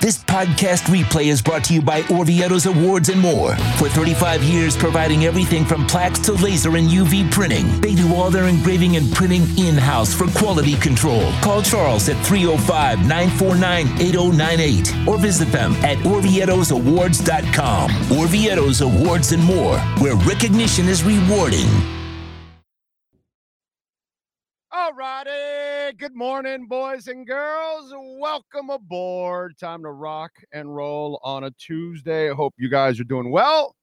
This podcast replay is brought to you by Orvieto's Awards and more. For 35 years, providing everything from plaques to laser and UV printing. They do all their engraving and printing in house for quality control. Call Charles at 305 949 8098 or visit them at OrvietosAwards.com. Orvieto's Awards and more, where recognition is rewarding. All righty. Good morning, boys and girls. Welcome aboard. Time to rock and roll on a Tuesday. I hope you guys are doing well.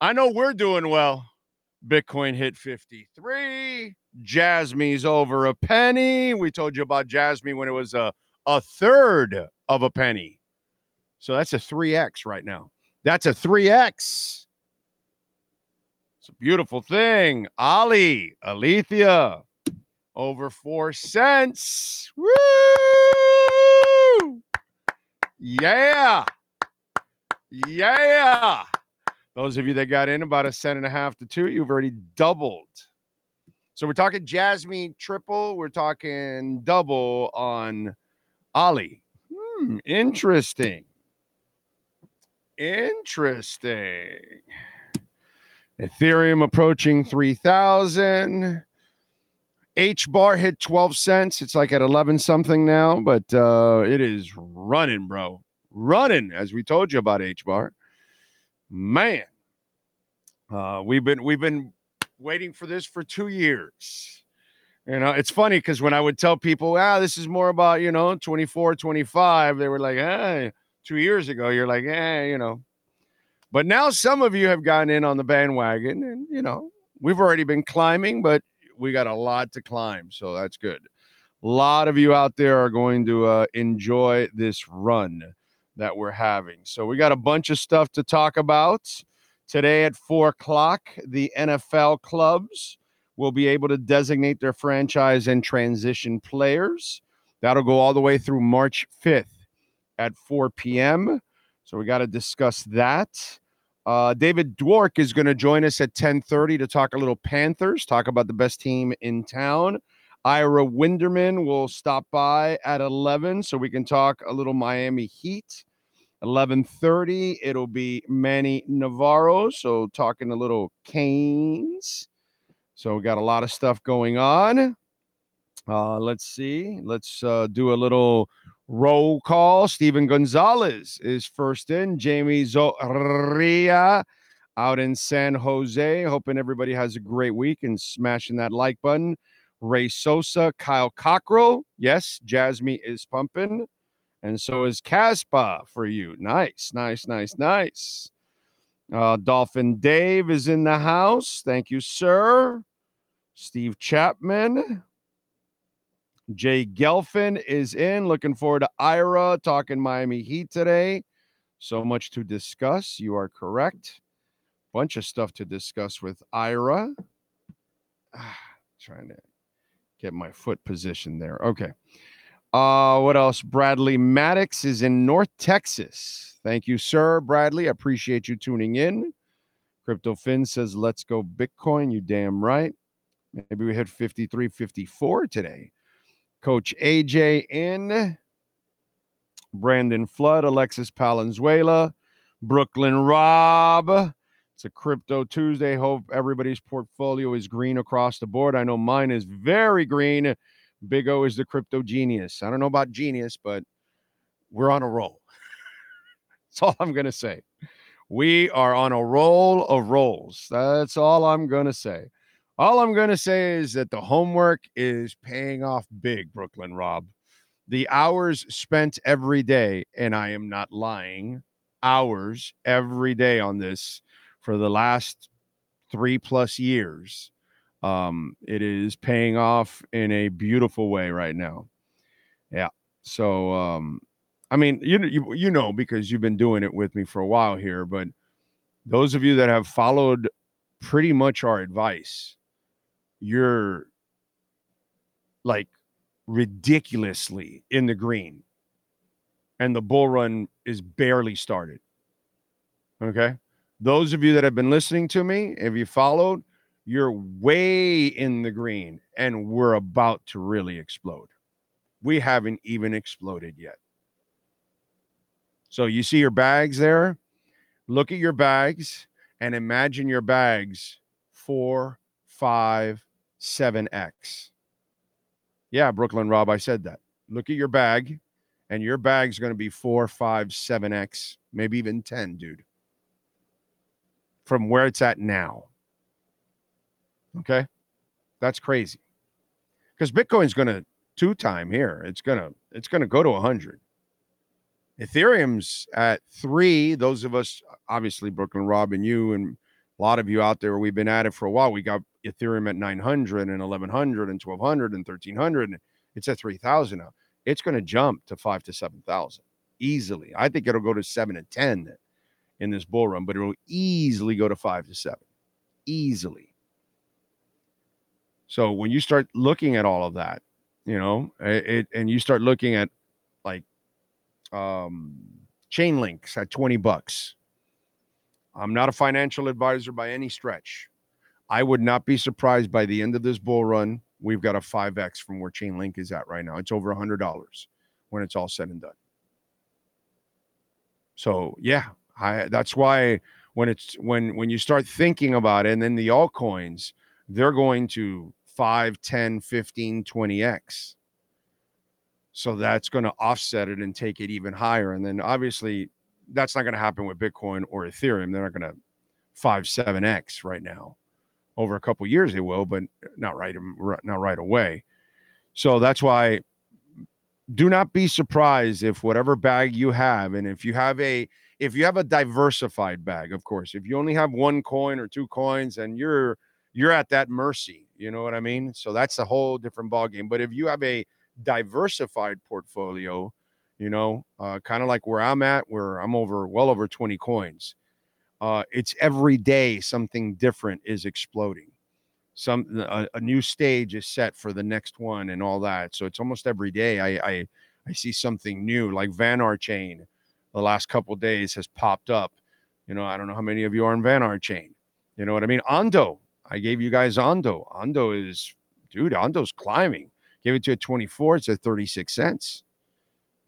I know we're doing well. Bitcoin hit 53. Jasmy's over a penny. We told you about Jasmy when it was a, a third of a penny. So that's a 3x right now. That's a 3x. It's a beautiful thing. Ali, Alethea, over four cents. Woo! Yeah. Yeah. Those of you that got in about a cent and a half to two, you've already doubled. So we're talking Jasmy triple. We're talking double on Ali. Hmm, interesting. Interesting. Ethereum approaching 3,000. H bar hit 12 cents. It's like at 11 something now, but uh, it is running, bro. Running, as we told you about H bar. Man, uh, we've been we've been waiting for this for two years. You know, it's funny because when I would tell people, ah, this is more about, you know, 24, 25, they were like, hey, two years ago, you're like, eh, you know. But now some of you have gotten in on the bandwagon, and you know, we've already been climbing, but we got a lot to climb, so that's good. A lot of you out there are going to uh, enjoy this run that we're having. So we got a bunch of stuff to talk about today at four o'clock. The NFL clubs will be able to designate their franchise and transition players. That'll go all the way through March 5th at 4 p.m. So we got to discuss that. Uh, David Dwork is going to join us at 10:30 to talk a little Panthers, talk about the best team in town. Ira Winderman will stop by at 11 so we can talk a little Miami Heat. 11:30 it'll be Manny Navarro, so talking a little Canes. So we got a lot of stuff going on. Uh, let's see. Let's uh, do a little roll call. Stephen Gonzalez is first in. Jamie Zoria out in San Jose. Hoping everybody has a great week and smashing that like button. Ray Sosa, Kyle Cockrell. Yes, Jasmy is pumping. And so is Kaspa for you. Nice, nice, nice, nice. Uh, Dolphin Dave is in the house. Thank you, sir. Steve Chapman. Jay Gelfin is in. Looking forward to Ira talking Miami Heat today. So much to discuss. You are correct. Bunch of stuff to discuss with Ira. Ah, trying to get my foot position there. Okay. Uh, what else? Bradley Maddox is in North Texas. Thank you, sir. Bradley, I appreciate you tuning in. Crypto Finn says, let's go Bitcoin. You damn right. Maybe we hit 53, 54 today. Coach AJ in, Brandon Flood, Alexis Palenzuela, Brooklyn Rob. It's a crypto Tuesday. Hope everybody's portfolio is green across the board. I know mine is very green. Big O is the crypto genius. I don't know about genius, but we're on a roll. That's all I'm going to say. We are on a roll of rolls. That's all I'm going to say. All I'm going to say is that the homework is paying off big, Brooklyn Rob. The hours spent every day, and I am not lying, hours every day on this for the last three plus years. Um, it is paying off in a beautiful way right now. Yeah. So, um, I mean, you, you you know because you've been doing it with me for a while here, but those of you that have followed pretty much our advice, you're like ridiculously in the green and the bull run is barely started. Okay. Those of you that have been listening to me, if you followed, you're way in the green and we're about to really explode. We haven't even exploded yet. So you see your bags there? Look at your bags and imagine your bags four, five, seven X. Yeah, Brooklyn Rob, I said that. Look at your bag, and your bag's going to be four, five, seven X, maybe even 10, dude, from where it's at now. Okay. That's crazy. Because Bitcoin's going to two time here. It's to, it's going to go to 100. Ethereum's at three. Those of us, obviously, Brooklyn Rob and you, and a lot of you out there, we've been at it for a while. We got Ethereum at 900 and 1100 and 1200 and 1300. And it's at 3000 now. It's going to jump to five to 7,000 easily. I think it'll go to seven and 10 in this bull run, but it'll easily go to five to seven. Easily. So when you start looking at all of that, you know, it and you start looking at like um, Chainlink's at 20 bucks. I'm not a financial advisor by any stretch. I would not be surprised by the end of this bull run. We've got a 5x from where Chainlink is at right now. It's over $100 when it's all said and done. So, yeah, I, that's why when it's when when you start thinking about it and then the altcoins, they're going to 5, 10, 15, 20x. So that's going to offset it and take it even higher. And then obviously, that's not going to happen with Bitcoin or Ethereum. They're not going to five, seven X right now. Over a couple years, they will, but not right, um, not right away. So that's why do not be surprised if whatever bag you have, and if you have a if you have a diversified bag, of course, if you only have one coin or two coins, and you're you're at that mercy, you know what I mean? So that's a whole different ball game. But if you have a diversified portfolio, you know, uh, kind of like where I'm at, where I'm over well over 20 coins. Uh, it's every day something different is exploding. Some a, a, new stage is set for the next one and all that. So it's almost every day I I, I see something new. Like Vanar Chain, the last couple days has popped up. You know, I don't know how many of you are in Vanar Chain. You know what I mean? Ondo, I gave you guys Ondo. Ondo is, dude, Ondo's climbing. Give it to a 24, it's at 36 cents.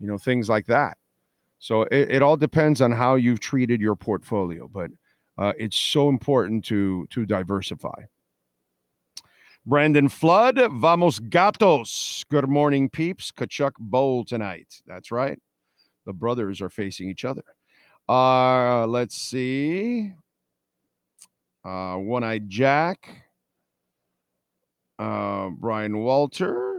You know, things like that. So it, it all depends on how you've treated your portfolio, but uh, it's so important to to diversify. Brandon Flood, vamos gatos. Good morning, peeps. Tkachuk Bowl tonight. That's right. The brothers are facing each other. Uh, let's see. Uh, One Eyed Jack. Uh, Brian Walter.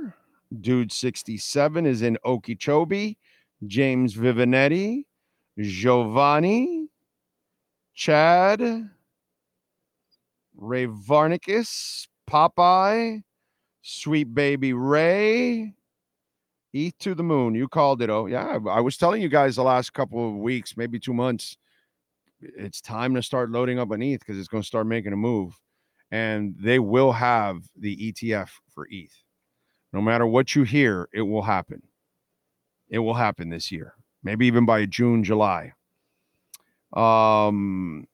Dude 67 is in Okeechobee. James Vivinetti. Giovanni. Chad. Ray Varnicus. Popeye. Sweet Baby Ray. Eat to the moon. You called it. Oh, yeah. I was telling you guys the last couple of weeks, maybe two months. It's time to start loading up on ETH because it's going to start making a move. And they will have the ETF for ETH. No matter what you hear, it will happen. It will happen this year, maybe even by June, July. Um,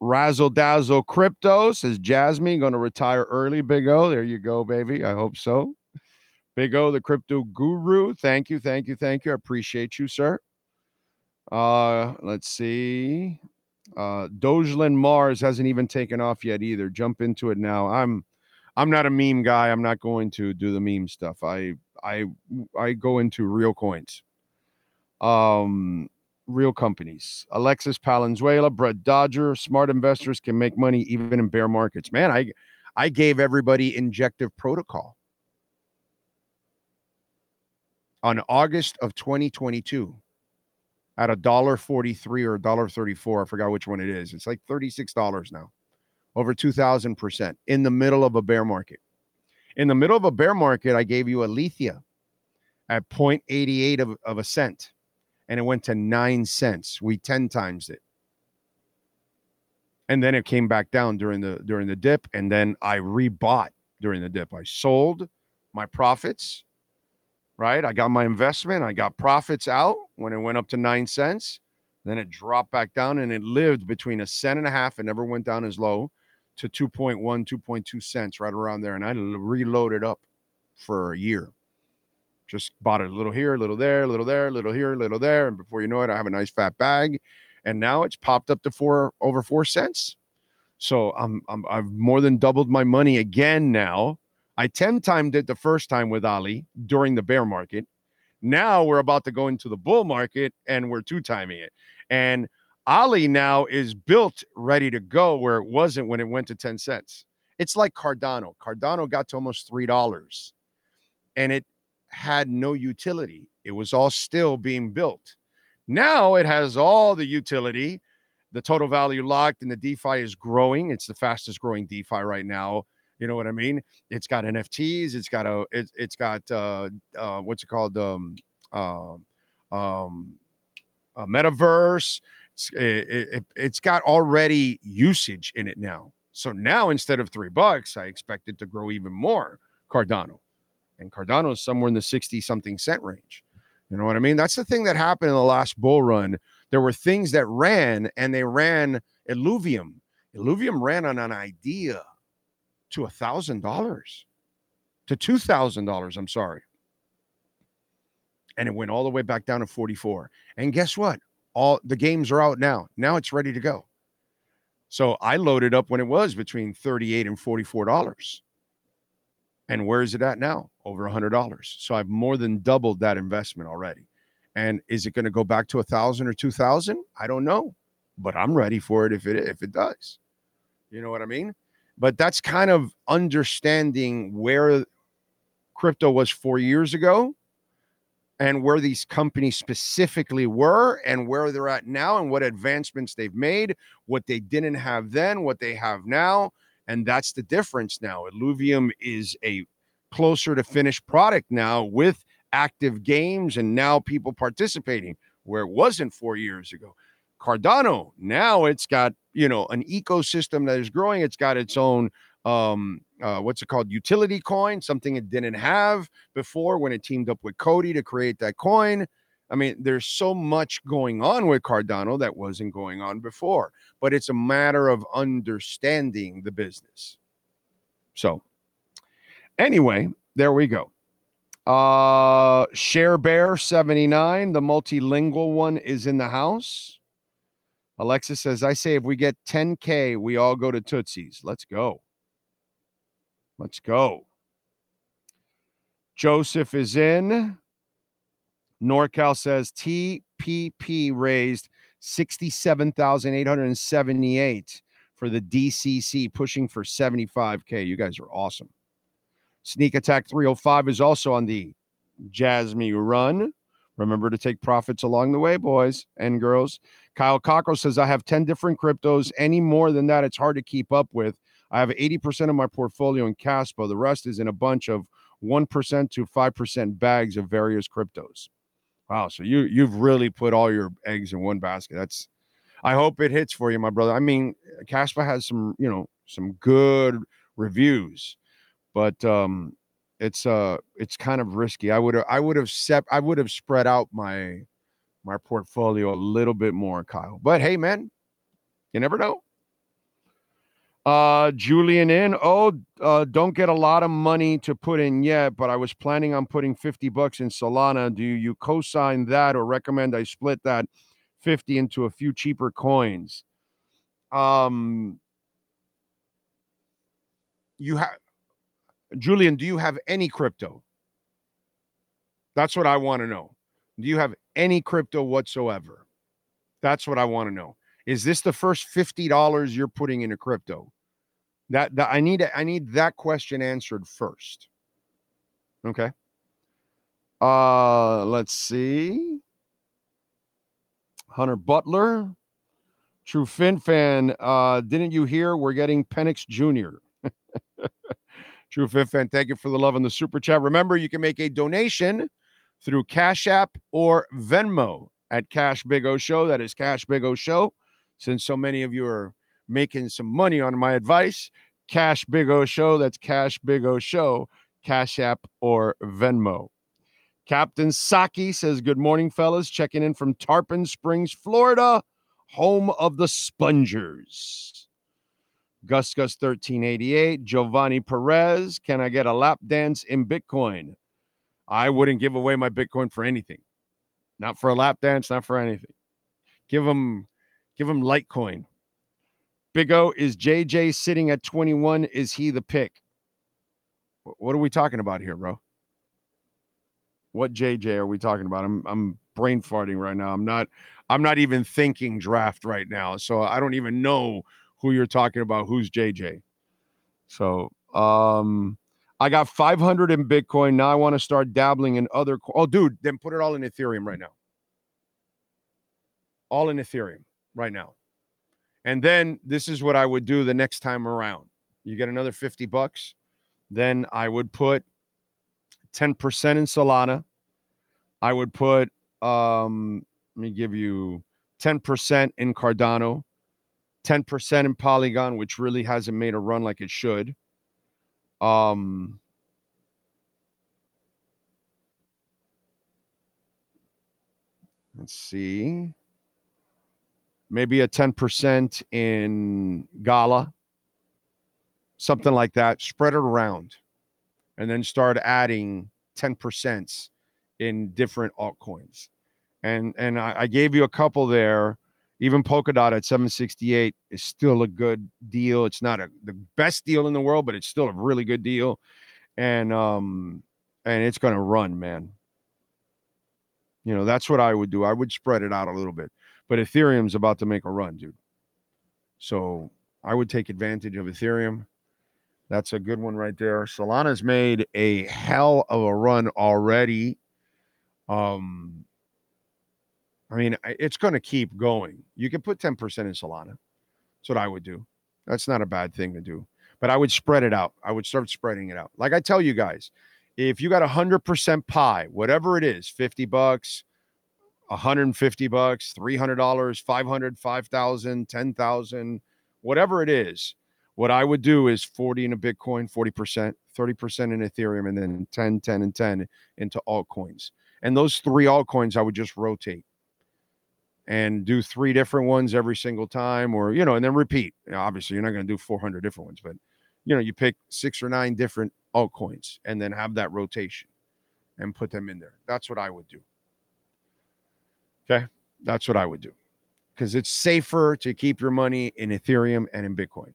Razzle Dazzle Crypto says Jasmy going to retire early. Big O, there you go, baby. I hope so. Big O, the crypto guru. Thank you, thank you, thank you. I appreciate you, sir. Uh, let's see. Uh, Dogelon Mars hasn't even taken off yet either. Jump into it now. I'm I'm not a meme guy. I'm not going to do the meme stuff. I I I go into real coins. Um real companies. Alexis Palenzuela, Brett Dodger, smart investors can make money even in bear markets. Man, I I gave everybody injective protocol on August of 2022 at a dollar 43 or a dollar 34. I forgot which one it is. It's like $36 now over 2000% in the middle of a bear market. In the middle of a bear market, I gave you Alethea at 0.88 of, of a cent and it went to nine cents. We 10 times it. And then it came back down during the during the dip. And then I rebought during the dip. I sold my profits, right? I got my investment, I got profits out when it went up to nine cents. Then it dropped back down and it lived between a cent and a half and never went down as low to 2.1, 2.2 cents, right around there. And I reloaded up for a year. Just bought it a little here, a little there, a little there, a little here, a little there. And before you know it, I have a nice fat bag. And now it's popped up to four over four cents. So I'm, I'm I've more than doubled my money again now. I 10 timed it the first time with Ali during the bear market. Now we're about to go into the bull market and we're two timing it. And Ali now is built ready to go where it wasn't when it went to 10 cents. It's like Cardano. Cardano got to almost $3 and it had no utility. It was all still being built. Now it has all the utility. The total value locked and the DeFi is growing. It's the fastest growing DeFi right now. You know what I mean? It's got NFTs. It's got a. It, it's got uh, uh, what's it called? Um, uh, um, a metaverse. It's, it, it, it's got already usage in it now. So now instead of three bucks, I expect it to grow even more. Cardano, and Cardano is somewhere in the sixty something cent range. You know what I mean? That's the thing that happened in the last bull run. There were things that ran, and they ran Illuvium. Illuvium ran on an idea to a thousand dollars, to two thousand dollars. I'm sorry, and it went all the way back down to forty four. And guess what? All the games are out now. Now it's ready to go. So I loaded up when it was between 38 and 44 dollars. And where is it at now? Over a hundred dollars. So I've more than doubled that investment already. And is it going to go back to a thousand or two thousand? I don't know, but I'm ready for it if it if it does. You know what I mean? But that's kind of understanding where crypto was four years ago and where these companies specifically were and where they're at now and what advancements they've made, what they didn't have then, what they have now. And that's the difference now. Illuvium is a closer to finished product now with active games and now people participating where it wasn't four years ago. Cardano, now it's got, you know, an ecosystem that is growing. It's got its own um uh, what's it called utility coin something it didn't have before when it teamed up with COTI to create that coin. I mean there's so much going on with cardano that wasn't going on before but it's a matter of understanding the business. So anyway there we go. Uh share bear 79 the multilingual one is in the house. Alexa says i say if we get 10k we all go to tootsie's. Let's go Let's go. Joseph is in. NorCal says TPP raised 67,878 for the DCC, pushing for 75K. You guys are awesome. Sneak Attack 305 is also on the Jasmy run. Remember to take profits along the way, boys and girls. Kyle Cockrell says, I have 10 different cryptos. Any more than that, it's hard to keep up with. I have 80% of my portfolio in Kaspa. The rest is in a bunch of 1% to 5% bags of various cryptos. Wow. So you you've really put all your eggs in one basket. That's I hope it hits for you, my brother. I mean, Kaspa has some, you know, some good reviews, but um it's uh it's kind of risky. I would I would have set I would have spread out my my portfolio a little bit more, Kyle. But hey, man, you never know. Uh, Julian in. Oh, uh, don't get a lot of money to put in yet, but I was planning on putting 50 bucks in Solana. Do you co-sign that or recommend I split that 50 into a few cheaper coins? Um, you have Julian, do you have any crypto? That's what I want to know. Do you have any crypto whatsoever? That's what I want to know. Is this the first $50 you're putting into crypto? That, that I need I need that question answered first. Okay. Uh let's see. Hunter Butler. True Fin fan, uh, didn't you hear we're getting Penix Jr.? True Fin fan, thank you for the love in the super chat. Remember, you can make a donation through Cash App or Venmo at Cash Big O Show. That is Cash Big O Show since so many of you are making some money on my advice, Cash Big O Show. That's Cash Big O Show, Cash App or Venmo. Captain Saki says, Good morning, fellas. Checking in from Tarpon Springs, Florida, home of the Spongers. Gus Gus 1388, Giovanni Perez. Can I get a lap dance in Bitcoin? I wouldn't give away my Bitcoin for anything. Not for a lap dance, not for anything. Give them give him Litecoin. Big O is JJ sitting at 21. Is he the pick? What are we talking about here, bro? What JJ are we talking about? I'm I'm brain farting right now. I'm not I'm not even thinking draft right now. So I don't even know who you're talking about. Who's JJ? So um I got 500 in Bitcoin. Now I want to start dabbling in other. Oh, dude, then put it all in Ethereum right now. All in Ethereum right now. And then this is what I would do the next time around. You get another 50 bucks. Then I would put 10% in Solana. I would put, um, let me give you 10% in Cardano, 10% in Polygon, which really hasn't made a run like it should. Um, let's see. Maybe a 10% in Gala, something like that. Spread it around and then start adding 10% in different altcoins. And and I, I gave you a couple there even Polkadot at 768 is still a good deal. It's not a, the best deal in the world, but it's still a really good deal. And um and it's going to run, man. You know, that's what I would do. I would spread it out a little bit. But Ethereum's about to make a run, dude. So I would take advantage of Ethereum. That's a good one right there. Solana's made a hell of a run already. Um, I mean, it's going to keep going. You can put 10% in Solana. That's what I would do. That's not a bad thing to do. But I would spread it out. I would start spreading it out. Like I tell you guys, if you got 100% pie, whatever it is, 50 bucks, 150 bucks, $300, 500, 5,000, 10,000, whatever it is, what I would do is 40 in a Bitcoin, 40%, 30% in Ethereum, and then 10, 10, and 10 into altcoins. And those three altcoins I would just rotate and do three different ones every single time or you know and then repeat. Obviously you're not going to do 400 different ones but you know you pick six or nine different altcoins and then have that rotation and put them in there. That's what i would do okay that's what i would do because it's safer to keep your money in ethereum and in bitcoin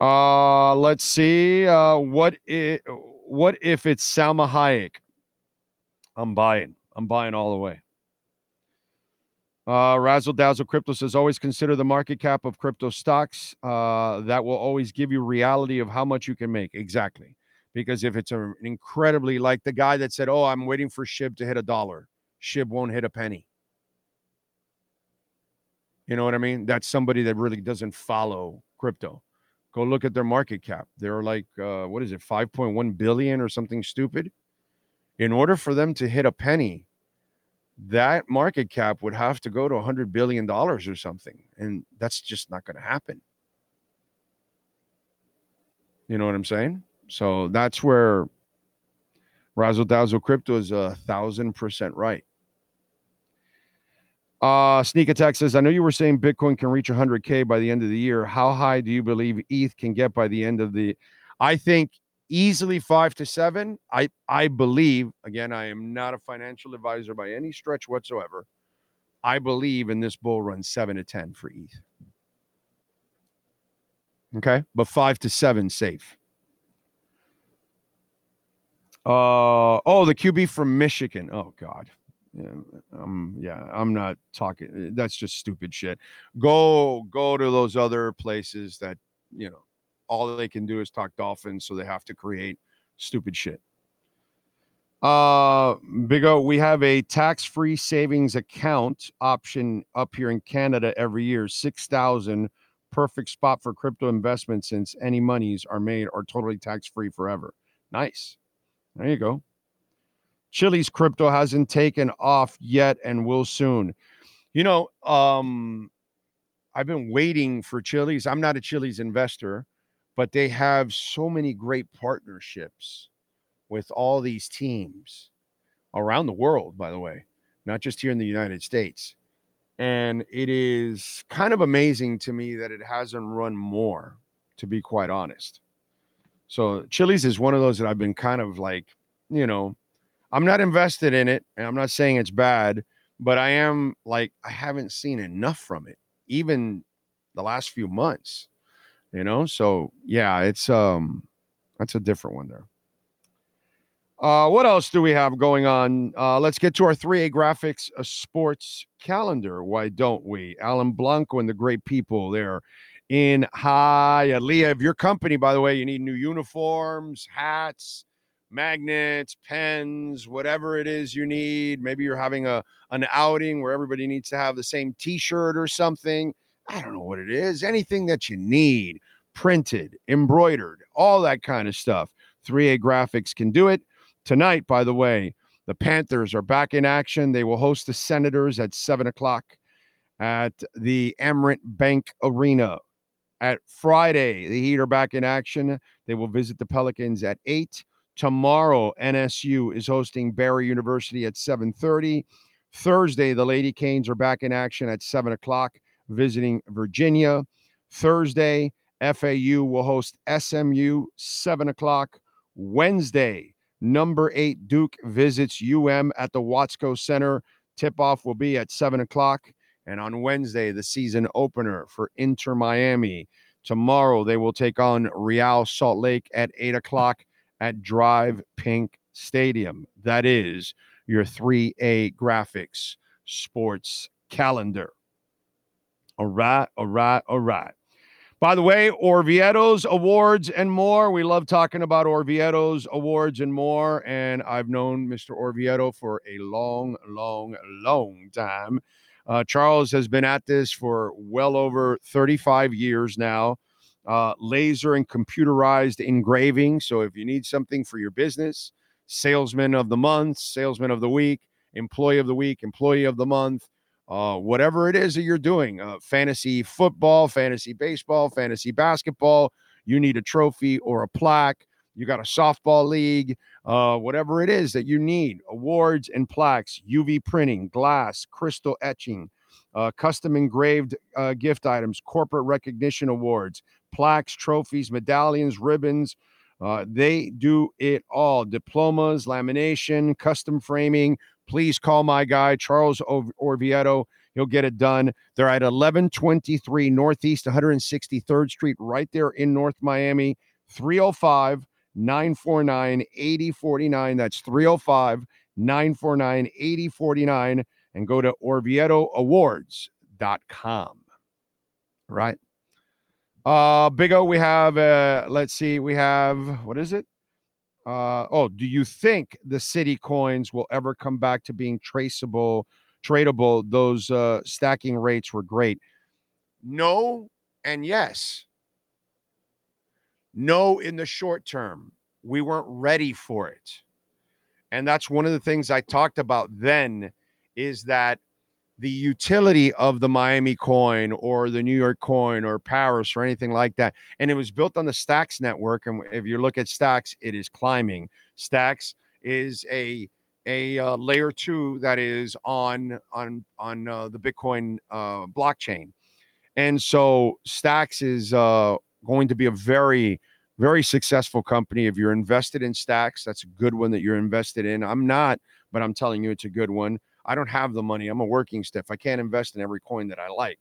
uh let's see uh what if, what if it's salma hayek i'm buying I'm buying all the way. Uh, Razzle Dazzle Crypto says always consider the market cap of crypto stocks. Uh, that will always give you reality of how much you can make. Exactly. Because if it's an incredibly, like the guy that said, Oh, I'm waiting for SHIB to hit a dollar, SHIB won't hit a penny. You know what I mean? That's somebody that really doesn't follow crypto. Go look at their market cap. They're like, uh, what is it, 5.1 billion or something stupid? In order for them to hit a penny, that market cap would have to go to 100 billion dollars or something and that's just not going to happen you know what i'm saying so that's where razzle dazzle crypto is a thousand percent right uh sneak attack says i know you were saying bitcoin can reach 100k by the end of the year how high do you believe eth can get by the end of the i think easily five to seven. I I believe again. I am not a financial advisor by any stretch whatsoever. I believe in this bull run seven to ten for ETH. Okay, but five to seven safe. Uh oh, the QB from Michigan. Oh God. Yeah, um, yeah, I'm not talking. That's just stupid shit. Go, go to those other places that you know all they can do is talk Dolphins, so they have to create stupid shit. Uh, Big O, we have a tax-free savings account option up here in Canada every year. Six thousand, perfect spot for crypto investment since any monies are made are totally tax-free forever. Nice. There you go. Chiliz crypto hasn't taken off yet and will soon. You know, um, I've been waiting for Chiliz. I'm not a Chiliz investor but they have so many great partnerships with all these teams around the world, by the way, not just here in the United States. And it is kind of amazing to me that it hasn't run more, to be quite honest. So Chiliz is one of those that I've been kind of like, you know, I'm not invested in it, and I'm not saying it's bad, but I am like I haven't seen enough from it, even the last few months. You know, so yeah, it's um that's a different one there. Uh, what else do we have going on? Uh, let's get to our 3A graphics uh, sports calendar. Why don't we? Alan Blanco and the great people there in Hialeah. Uh, if your company, by the way, you need new uniforms, hats, magnets, pens, whatever it is you need. Maybe you're having a an outing where everybody needs to have the same T-shirt or something. I don't know what it is. Anything that you need, printed, embroidered, all that kind of stuff. 3A Graphics can do it. Tonight, by the way, the Panthers are back in action. They will host the Senators at 7 o'clock at the Amerant Bank Arena. At Friday, the Heat are back in action. They will visit the Pelicans at 8. Tomorrow, NSU is hosting Barry University at 7:30. Thursday, the Lady Canes are back in action at 7 o'clock, visiting Virginia. Thursday, FAU will host SMU 7 o'clock. Wednesday, Number eight, Duke visits UM at the Watsco Center. Tip off will be at seven o'clock. And on Wednesday, the season opener for Inter Miami. Tomorrow, they will take on Real Salt Lake at eight o'clock at DRV PNK Stadium. That is your 3A graphics sports calendar. All right, all right, all right. By the way, Orvietos Awards and more. We love talking about Orvietos Awards and more. And I've known Mr. Orvieto for a long, long, long time. Uh, Charles has been at this for well over 35 years now. Uh, laser and computerized engraving. So if you need something for your business, salesman of the month, salesman of the week, employee of the week, employee of the month, uh, whatever it is that you're doing uh, fantasy football, fantasy baseball, fantasy basketball. You need a trophy or a plaque. You got a softball league, uh, whatever it is that you need awards and plaques, UV printing, glass, crystal etching, uh, custom engraved uh, gift items, corporate recognition awards, plaques, trophies, medallions, ribbons. Uh, they do it all diplomas, lamination, custom framing, please call my guy, Charles Orvieto. He'll get it done. They're at 1123 Northeast 163rd Street, right there in North Miami. 305 949 8049. That's 305 949 8049. And go to OrvietoAwards.com. Right. Uh, Big O, we have, uh, let's see, we have, what is it? Uh, oh, do you think the city coins will ever come back to being traceable, tradable? Those uh, stacking rates were great. No, and yes. No, in the short term, we weren't ready for it. And that's one of the things I talked about then is that the utility of the Miami coin or the New York coin or Paris or anything like that. And it was built on the Stacks network. And if you look at Stacks, it is climbing. Stacks is a a uh, layer two that is on on on uh, the Bitcoin uh, blockchain, and so Stacks is uh, going to be a very very successful company. If you're invested in Stacks, that's a good one that you're invested in. I'm not, but I'm telling you, it's a good one. I don't have the money. I'm a working stiff. I can't invest in every coin that I like.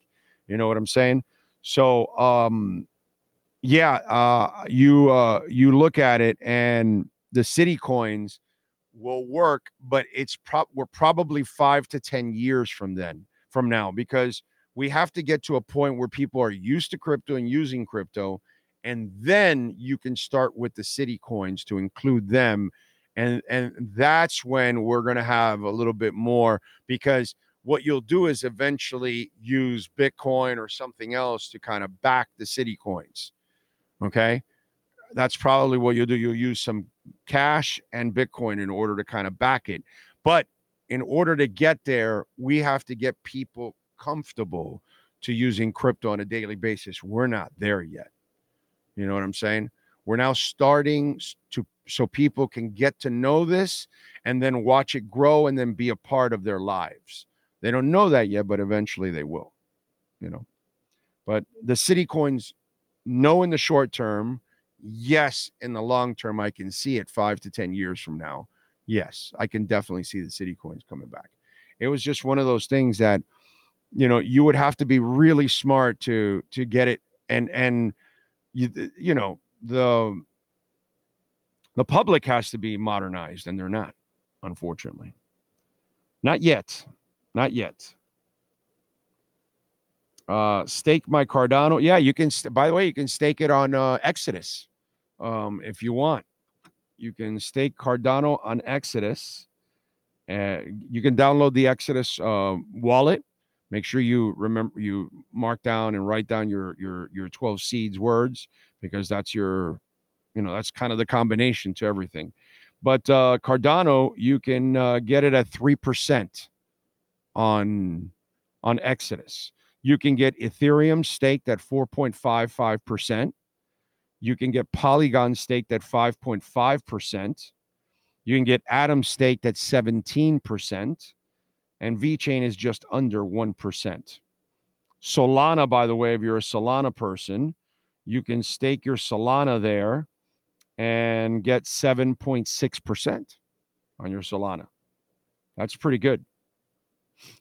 You know what I'm saying? So, um, yeah, uh, you uh, you look at it, and the city coins will work, but it's we're probably five to ten years from then, from now, because we have to get to a point where people are used to crypto and using crypto, and then you can start with the city coins to include them and and that's when we're going to have a little bit more because what you'll do is eventually use bitcoin or something else to kind of back the city coins okay? That's probably what you'll do. You'll use some cash and bitcoin in order to kind of back it. But in order to get there we have to get people comfortable to using crypto on a daily basis. We're not there yet you know what i'm saying we're now starting to so people can get to know this and then watch it grow and then be a part of their lives. They don't know that yet, but eventually they will, you know. But the city coins know in the short term yes, in the long term, I can see it five to 10 years from now. Yes, I can definitely see the city coins coming back. It was just one of those things that, you know, you would have to be really smart to to get it and and you you know the the public has to be modernized and they're not unfortunately. Not yet not yet. Uh stake my cardano yeah you can st- by the way you can stake it on uh exodus um if you want. You can stake cardano on exodus uh, you can download the exodus uh, wallet make sure you remember you mark down and write down your your your 12 seeds words because that's your you know that's kind of the combination to everything. But uh cardano you can uh, get it at 3% on on exodus. You can get ethereum staked at 4.55% you can get polygon staked at 5.5% you can get atom staked at 17% and VeChain is just under 1%. Solana, by the way, if you're a Solana person, you can stake your Solana there and get 7.6% on your Solana. That's pretty good.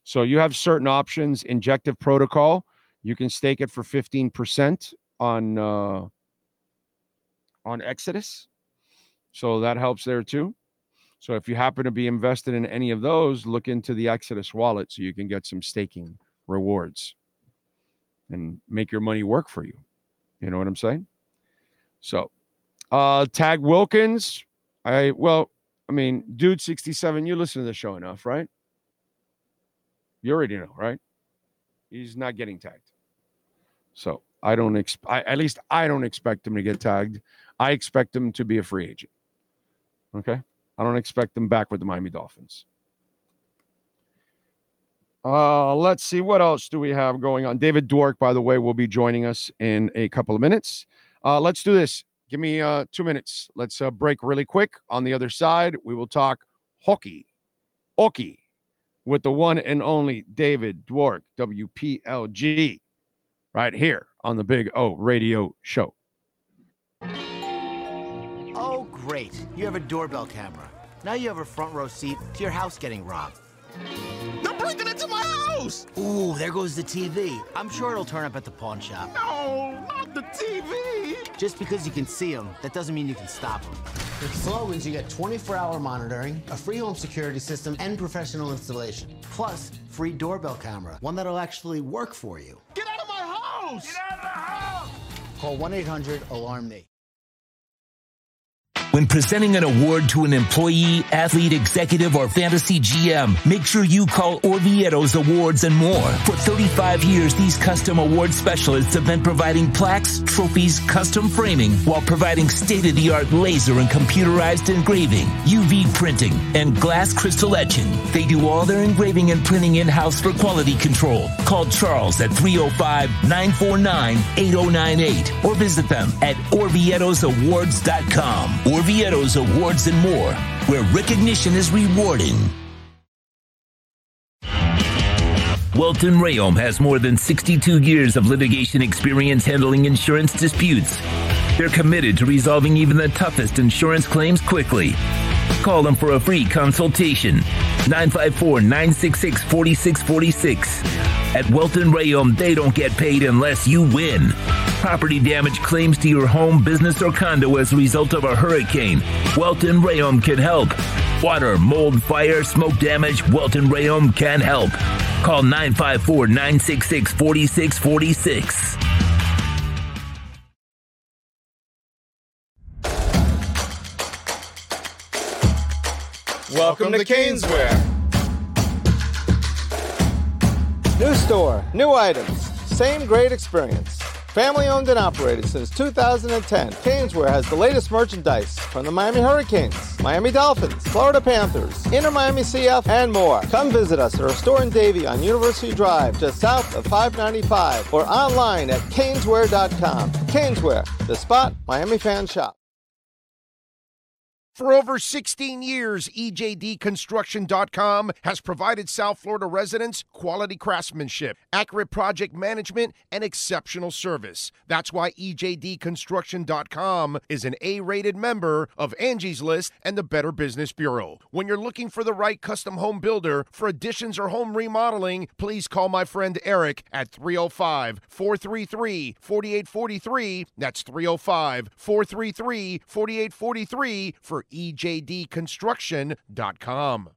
So you have certain options. Injective protocol, you can stake it for 15% on uh, on Exodus. So that helps there too. So if you happen to be invested in any of those, look into the Exodus wallet so you can get some staking rewards and make your money work for you. You know what I'm saying? So, uh Tag Wilkins, I well, I mean, dude 67, you listen to the show enough, right? You already know, right? He's not getting tagged. So, I don't expect at least I don't expect him to get tagged. I expect him to be a free agent. Okay? I don't expect them back with the Miami Dolphins. Uh, let's see what else do we have going on. David Dwork, by the way, will be joining us in a couple of minutes. Uh, let's do this. Give me uh, two minutes. Let's uh, break really quick. On the other side, we will talk hockey, hockey, with the one and only David Dwork, WPLG, right here on the Big O Radio Show. Great. You have a doorbell camera. Now you have a front row seat to your house getting robbed. They're breaking into my house! Ooh, there goes the TV. I'm sure it'll turn up at the pawn shop. No, not the TV! Just because you can see them, that doesn't mean you can stop them. With Slogans, you get 24-hour monitoring, a free home security system, and professional installation. Plus, free doorbell camera, one that'll actually work for you. Get out of my house! Get out of the house! Call 1-800-ALARM-ME. When presenting an award to an employee, athlete, executive, or fantasy GM, make sure you call Orvieto's Awards and more. For 35 years, these custom award specialists have been providing plaques, trophies, custom framing, while providing state-of-the-art laser and computerized engraving, UV printing, and glass crystal etching. They do all their engraving and printing in-house for quality control. Call Charles at 305-949-8098 or visit them at orvietosawards.com. Orvietos Awards and more, where recognition is rewarding. Welton Rayom has more than 62 years of litigation experience handling insurance disputes. They're committed to resolving even the toughest insurance claims quickly. Call them for a free consultation. 954 966 4646. At Welton Rayom, they don't get paid unless you win. Property damage claims to your home, business, or condo as a result of a hurricane. Welton Rayom can help. Water, mold, fire, smoke damage, Welton Rayom can help. Call 954 966 4646. Welcome to Caneswear. New store, new items, same great experience. Family owned and operated since 2010, Caneswear has the latest merchandise from the Miami Hurricanes, Miami Dolphins, Florida Panthers, Inter Miami CF, and more. Come visit us at our store in Davie on University Drive, just south of 595, or online at caneswear.com. Caneswear, the spot Miami fans shop. For over 16 years, EJDConstruction.com has provided South Florida residents quality craftsmanship, accurate project management, and exceptional service. That's why EJDConstruction.com is an A rated member of Angie's List and the Better Business Bureau. When you're looking for the right custom home builder for additions or home remodeling, please call my friend Eric at 305 433 4843. That's 305 433 4843 for EJDConstruction.com.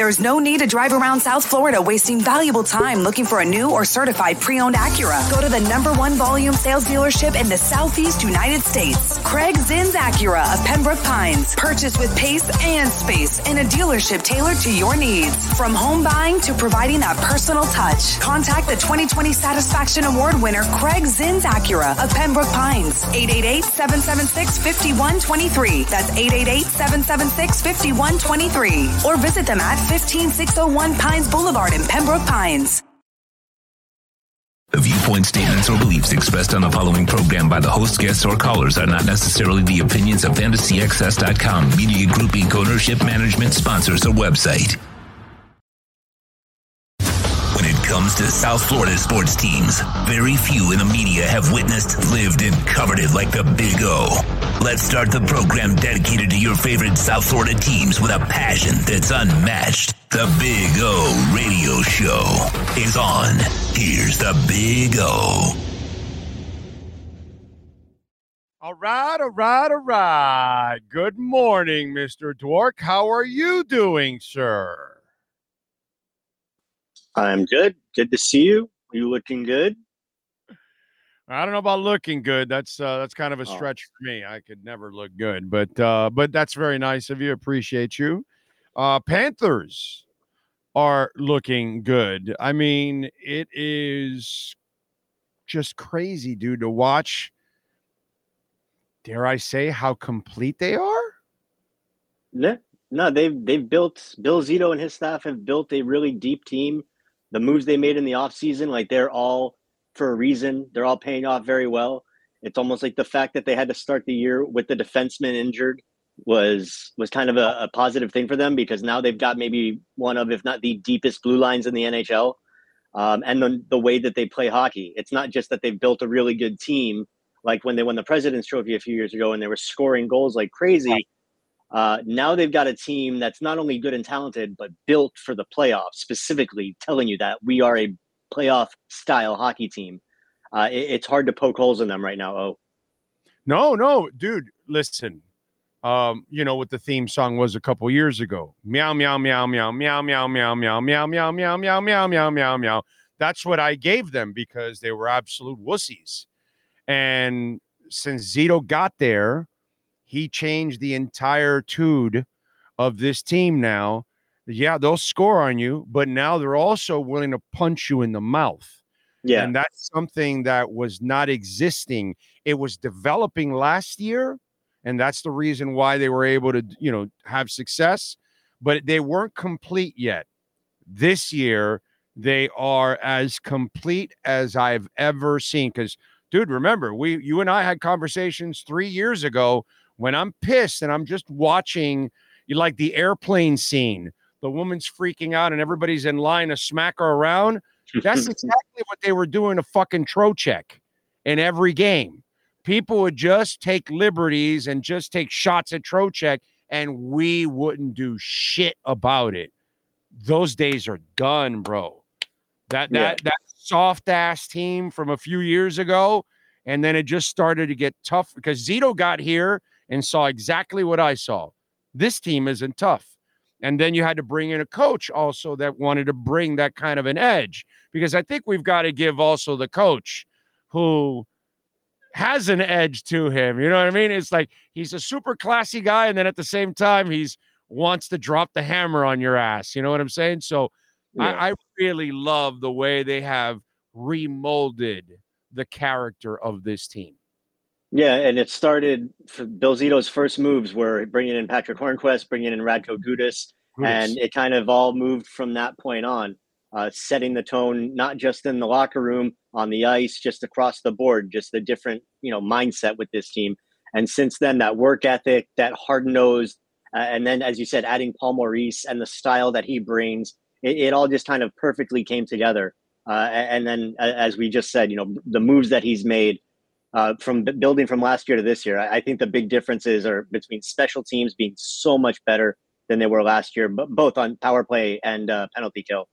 There's no need to drive around South Florida wasting valuable time looking for a new or certified pre-owned Acura. Go to the number one volume sales dealership in the Southeast United States. Craig Zinn's Acura of Pembroke Pines. Purchase with pace and space in a dealership tailored to your needs. From home buying to providing that personal touch. Contact the 2020 Satisfaction Award winner Craig Zinn's Acura of Pembroke Pines. 888-776-5123. That's 888-776-5123. Or visit them at 15601 Pines Boulevard in Pembroke Pines. The viewpoint statements or beliefs expressed on the following program by the host, guests, or callers are not necessarily the opinions of FantasyXS.com, Media Group Inc. ownership, management, sponsors, or website. Comes to South Florida sports teams, very few in the media have witnessed, lived, and covered it like the Big O. Let's start the program dedicated to your favorite South Florida teams with a passion that's unmatched. The Big O Radio Show is on. Here's the Big O. All right, all right, all right. Good morning, Mr. Dwork. How are you doing, sir? I'm good. Good to see you. Are You looking good? I don't know about looking good. That's uh, that's kind of a Oh. stretch for me. I could never look good, but uh, but that's very nice of you. Appreciate you. Uh, Panthers are looking good. I mean, it is just crazy, dude, to watch. Dare I say how complete they are? No, no, they've they've built Bill Zito and his staff have built a really deep team. The moves they made in the offseason, like they're all for a reason. They're all paying off very well. It's almost like the fact that they had to start the year with the defenseman injured was was kind of a, a positive thing for them because now they've got maybe one of, if not the deepest blue lines in the NHL. Um, and the, the way that they play hockey. It's not just that they've built a really good team, like when they won the President's Trophy a few years ago and they were scoring goals like crazy. Uh, now they've got a team that's not only good and talented, but built for the playoffs, specifically telling you that we are a playoff style hockey team. Uh, it- it's hard to poke holes in them right now. Oh, No, no, dude. Listen, um, you know what the theme song was a couple years ago? Meow, meow, meow, meow, meow, meow, meow, meow, meow, meow, meow, meow, meow, meow, meow, meow. That's what I gave them because they were absolute wussies. And since Zito got there, he changed the entire tude of this team now. Yeah, they'll score on you, but now they're also willing to punch you in the mouth. yeah. And that's something that was not existing. It was developing last year. And that's the reason why they were able to, you know, have success, but they weren't complete yet. This year, they are as complete as I've ever seen. Because, dude, remember, we you and I had conversations three years ago when I'm pissed and I'm just watching you like the airplane scene. The woman's freaking out and everybody's in line to smack her around. That's exactly what they were doing to fucking Trocheck in every game. People would just take liberties and just take shots at Trocheck, and we wouldn't do shit about it. Those days are done, bro. That Yeah. that that soft ass team from a few years ago, and then it just started to get tough because Zito got here and saw exactly what I saw. This team isn't tough. And then you had to bring in a coach also that wanted to bring that kind of an edge because I think we've got to give also the coach who has an edge to him. You know what I mean? It's like he's a super classy guy, and then at the same time, he's wants to drop the hammer on your ass. You know what I'm saying? So yeah. I, I really love the way they have remolded the character of this team. Yeah, and it started Bill Zito's first moves were bringing in Patric Hornqvist, bringing in Radko Gudas, and it kind of all moved from that point on, uh, setting the tone not just in the locker room, on the ice, just across the board, just the different you know mindset with this team. And since then, that work ethic, that hard nosed, uh, and then as you said, adding Paul Maurice and the style that he brings, it, it all just kind of perfectly came together. Uh, and then, as we just said, you know, the moves that he's made uh, from building from last year to this year, I, I think the big differences are between special teams being so much better than they were last year, but both on power play and uh, penalty kill,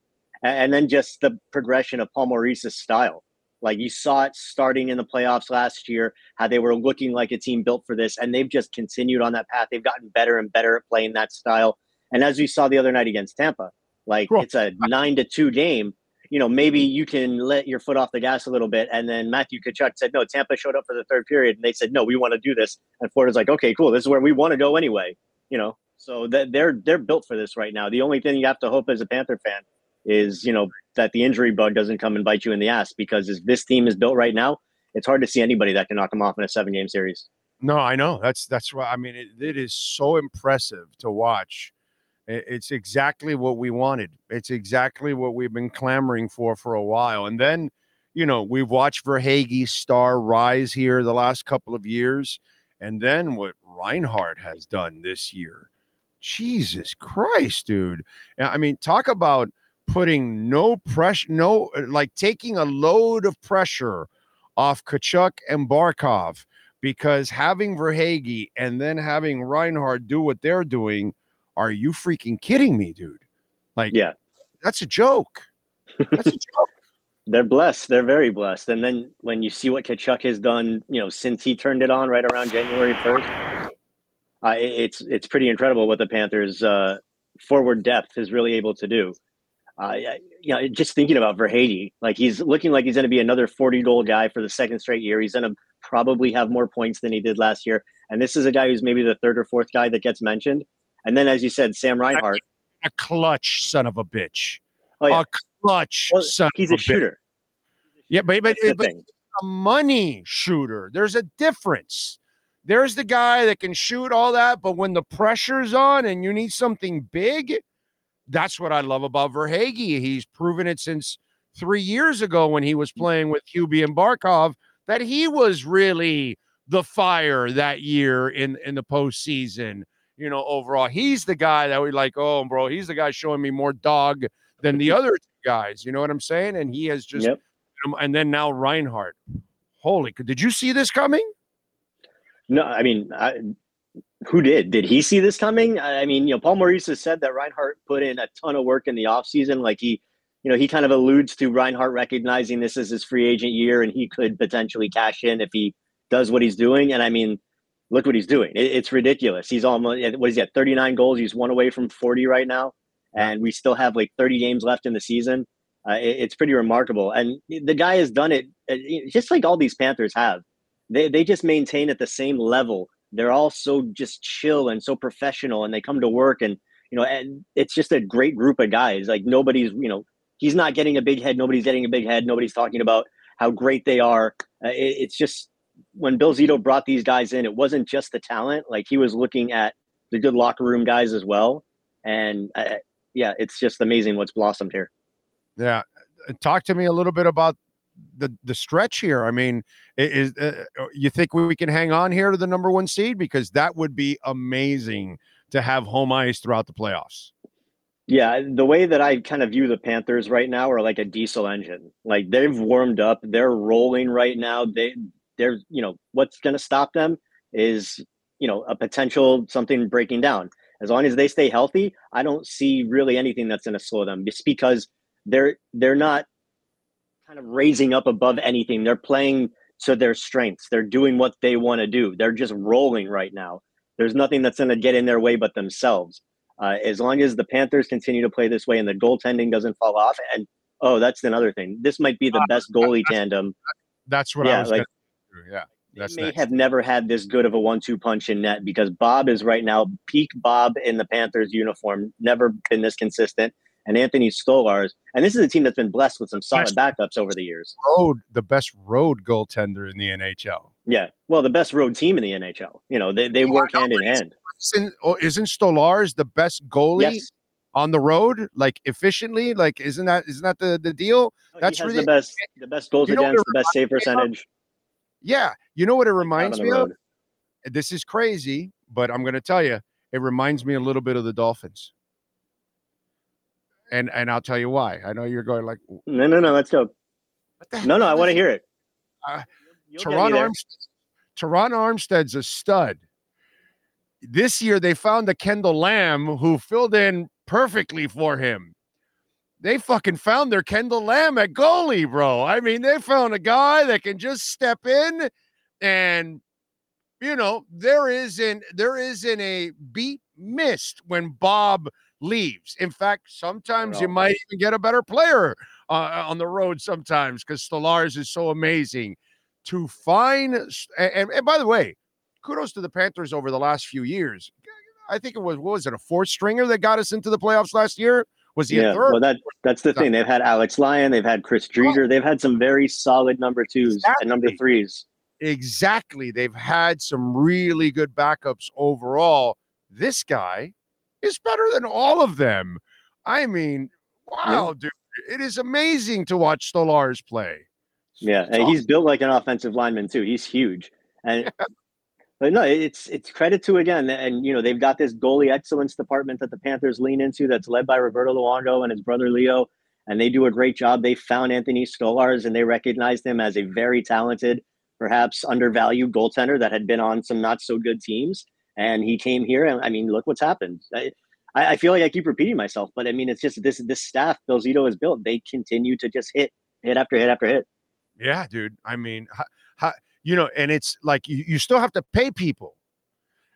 and, and, then just the progression of Paul Maurice's style. Like you saw it starting in the playoffs last year, how they were looking like a team built for this, and they've just continued on that path. They've gotten better and better at playing that style. And as we saw the other night against Tampa, like cool. it's a nine to two game, you know, maybe you can let your foot off the gas a little bit. And then Matthew Tkachuk said, no, Tampa showed up for the third period and they said, no, we want to do this. And Florida's like, okay, cool. This is where we want to go anyway, you know? So that they're, they're built for this right now. The only thing you have to hope as a Panther fan is, you know, that the injury bug doesn't come and bite you in the ass because as this team is built right now, it's hard to see anybody that can knock them off in a seven game series. No, I know. That's, that's why, I mean, it, it is so impressive to watch it's exactly what we wanted. It's exactly what we've been clamoring for for a while. And then, you know, we've watched Verhaeghe's star rise here the last couple of years. And then what Reinhart has done this year. Jesus Christ, dude. I mean, talk about putting no pressure, no, uh, like taking a load of pressure off Tkachuk and Barkov because having Verhaeghe and then having Reinhart do what they're doing – are you freaking kidding me, dude? Like, yeah, that's a joke. That's a joke. They're blessed. They're very blessed. And then when you see what Tkachuk has done, you know, since he turned it on right around January first, uh, it's it's pretty incredible what the Panthers' uh, forward depth is really able to do. Uh, you know, just thinking about Verhaeghe, like he's looking like he's going to be another 40 goal guy for the second straight year. He's going to probably have more points than he did last year. And this is a guy who's maybe the third or fourth guy that gets mentioned. And then, as you said, Sam Reinhart, a clutch son of a bitch. Oh, yeah. A clutch well, son. He's a shooter. Bitch. Yeah, but, but, but a money shooter. There's a difference. There's the guy that can shoot all that, but when the pressure's on and you need something big, that's what I love about Verhaeghe. He's proven it since three years ago when he was playing with Hubie and Barkov that he was really the fire that year in in the postseason you know, overall. He's the guy that we like, oh, bro, he's the guy showing me more dog than the other guys. You know what I'm saying? And he has just, yep. and then now Reinhart. Holy, did you see this coming? No, I mean, I, who did? Did he see this coming? I mean, you know, Paul Maurice has said that Reinhart put in a ton of work in the offseason. Like he, you know, he kind of alludes to Reinhart recognizing this as his free agent year and he could potentially cash in if he does what he's doing. And I mean, look what he's doing. It, it's ridiculous. He's almost what is he at 39 goals? He's one away from 40 right now, and we still have like 30 games left in the season. Uh, it, it's pretty remarkable, and the guy has done it uh, just like all these Panthers have. They they just maintain at the same level. They're all so just chill and so professional, and they come to work, and you know, and it's just a great group of guys. Like nobody's, you know, he's not getting a big head. Nobody's getting a big head. Nobody's talking about how great they are. Uh, it, it's just when Bill Zito brought these guys in, it wasn't just the talent. Like he was looking at the good locker room guys as well. And uh, yeah, it's just amazing what's blossomed here. Yeah, uh, talk to me a little bit about the the stretch here. I mean, is uh, you think we can hang on here to the number one seed because that would be amazing to have home ice throughout the playoffs. Yeah, the way that I kind of view the Panthers right now are like a diesel engine. Like they've warmed up, they're rolling right now. They there's you know what's going to stop them is you know a potential something breaking down. As long as they stay healthy i don't see really anything that's going to slow them just because they're they're not kind of raising up above anything. They're playing to their strengths. They're doing what they want to do. They're just rolling right now. There's nothing that's going to get in their way but themselves. Uh, as long as the panthers continue to play this way and the goaltending doesn't fall off and oh that's another thing. This might be the best goalie tandem. that's what yeah, I was like, yeah. That's may next. have never had this good of a one-two punch in net because Bob is right now peak Bob in the Panthers uniform, never been this consistent. And Anthony Stolarz, and this is a team that's been blessed with some solid backups over the years. road the best road goaltender in the NHL. Yeah, well, the best road team in the NHL. You know, they, they Oh, work hand in hand. Isn't oh, isn't Stolarz the best goalie Yes, on the road, like efficiently? Like, isn't that isn't that the the deal? That's he has really- the best, the best goals You against, the best save percentage. Yeah, you know what it reminds me the of. This is crazy, but I'm going to tell you, it reminds me a little bit of the Dolphins. And and I'll tell you why. I know you're going like, No, no, no, let's go. what the No, no, I want to hear it. Uh, You'll get me Terron. Armstead. Terron Armstead's a stud. This year they found a Kendall Lamm who filled in perfectly for him. They fucking found their Kendall Lamm at goalie, bro. I mean, they found a guy that can just step in and you know, there isn't there isn't a beat missed when Bob leaves. In fact, sometimes you might even get a better player uh, on the road sometimes because Stolarz is so amazing to find. And, and by the way, kudos to the Panthers over the last few years. I think it was what was it a fourth stringer that got us into the playoffs last year? Was he a Yeah, third? well, that that's the thing. They've had Alex Lyon, they've had Chris Driedger, they've had some very solid number twos and number threes. exactly. They've had some really good backups overall. This guy is better than all of them. I mean, wow, dude, it is amazing to watch Stolarz play. Yeah, It's and he's built like an offensive lineman too. He's huge, and but no, it's it's credit to again, and you know they've got this goalie excellence department that the Panthers lean into that's led by Roberto Luongo and his brother Leo, and they do a great job. They found Anthony Stolarz and they recognized him as a very talented, perhaps undervalued goaltender that had been on some not so good teams, and he came here, and I mean, look what's happened. I, I feel like I keep repeating myself, but I mean, it's just this this staff Bill Zito has built. They continue to just hit hit after hit after hit. Yeah, dude. I mean, how, you know, and it's like you, you still have to pay people,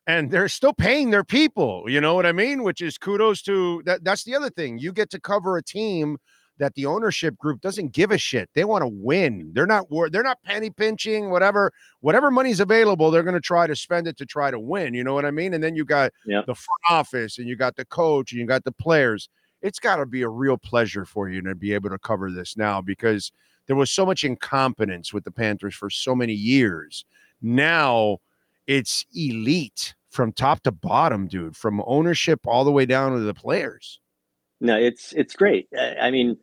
and they're still paying their people. You know what I mean? Which is kudos to that. That's the other thing. You get to cover a team that the ownership group doesn't give a shit. They want to win. They're not wor- they're not penny pinching. Whatever whatever money's available, they're going to try to spend it to try to win. You know what I mean? And then you got Yeah. the front office, and you got the coach, and you got the players. It's got to be a real pleasure for you to be able to cover this now because there was so much incompetence with the Panthers for so many years. Now it's elite from top to bottom, dude, from ownership all the way down to the players. No, it's it's great. I mean,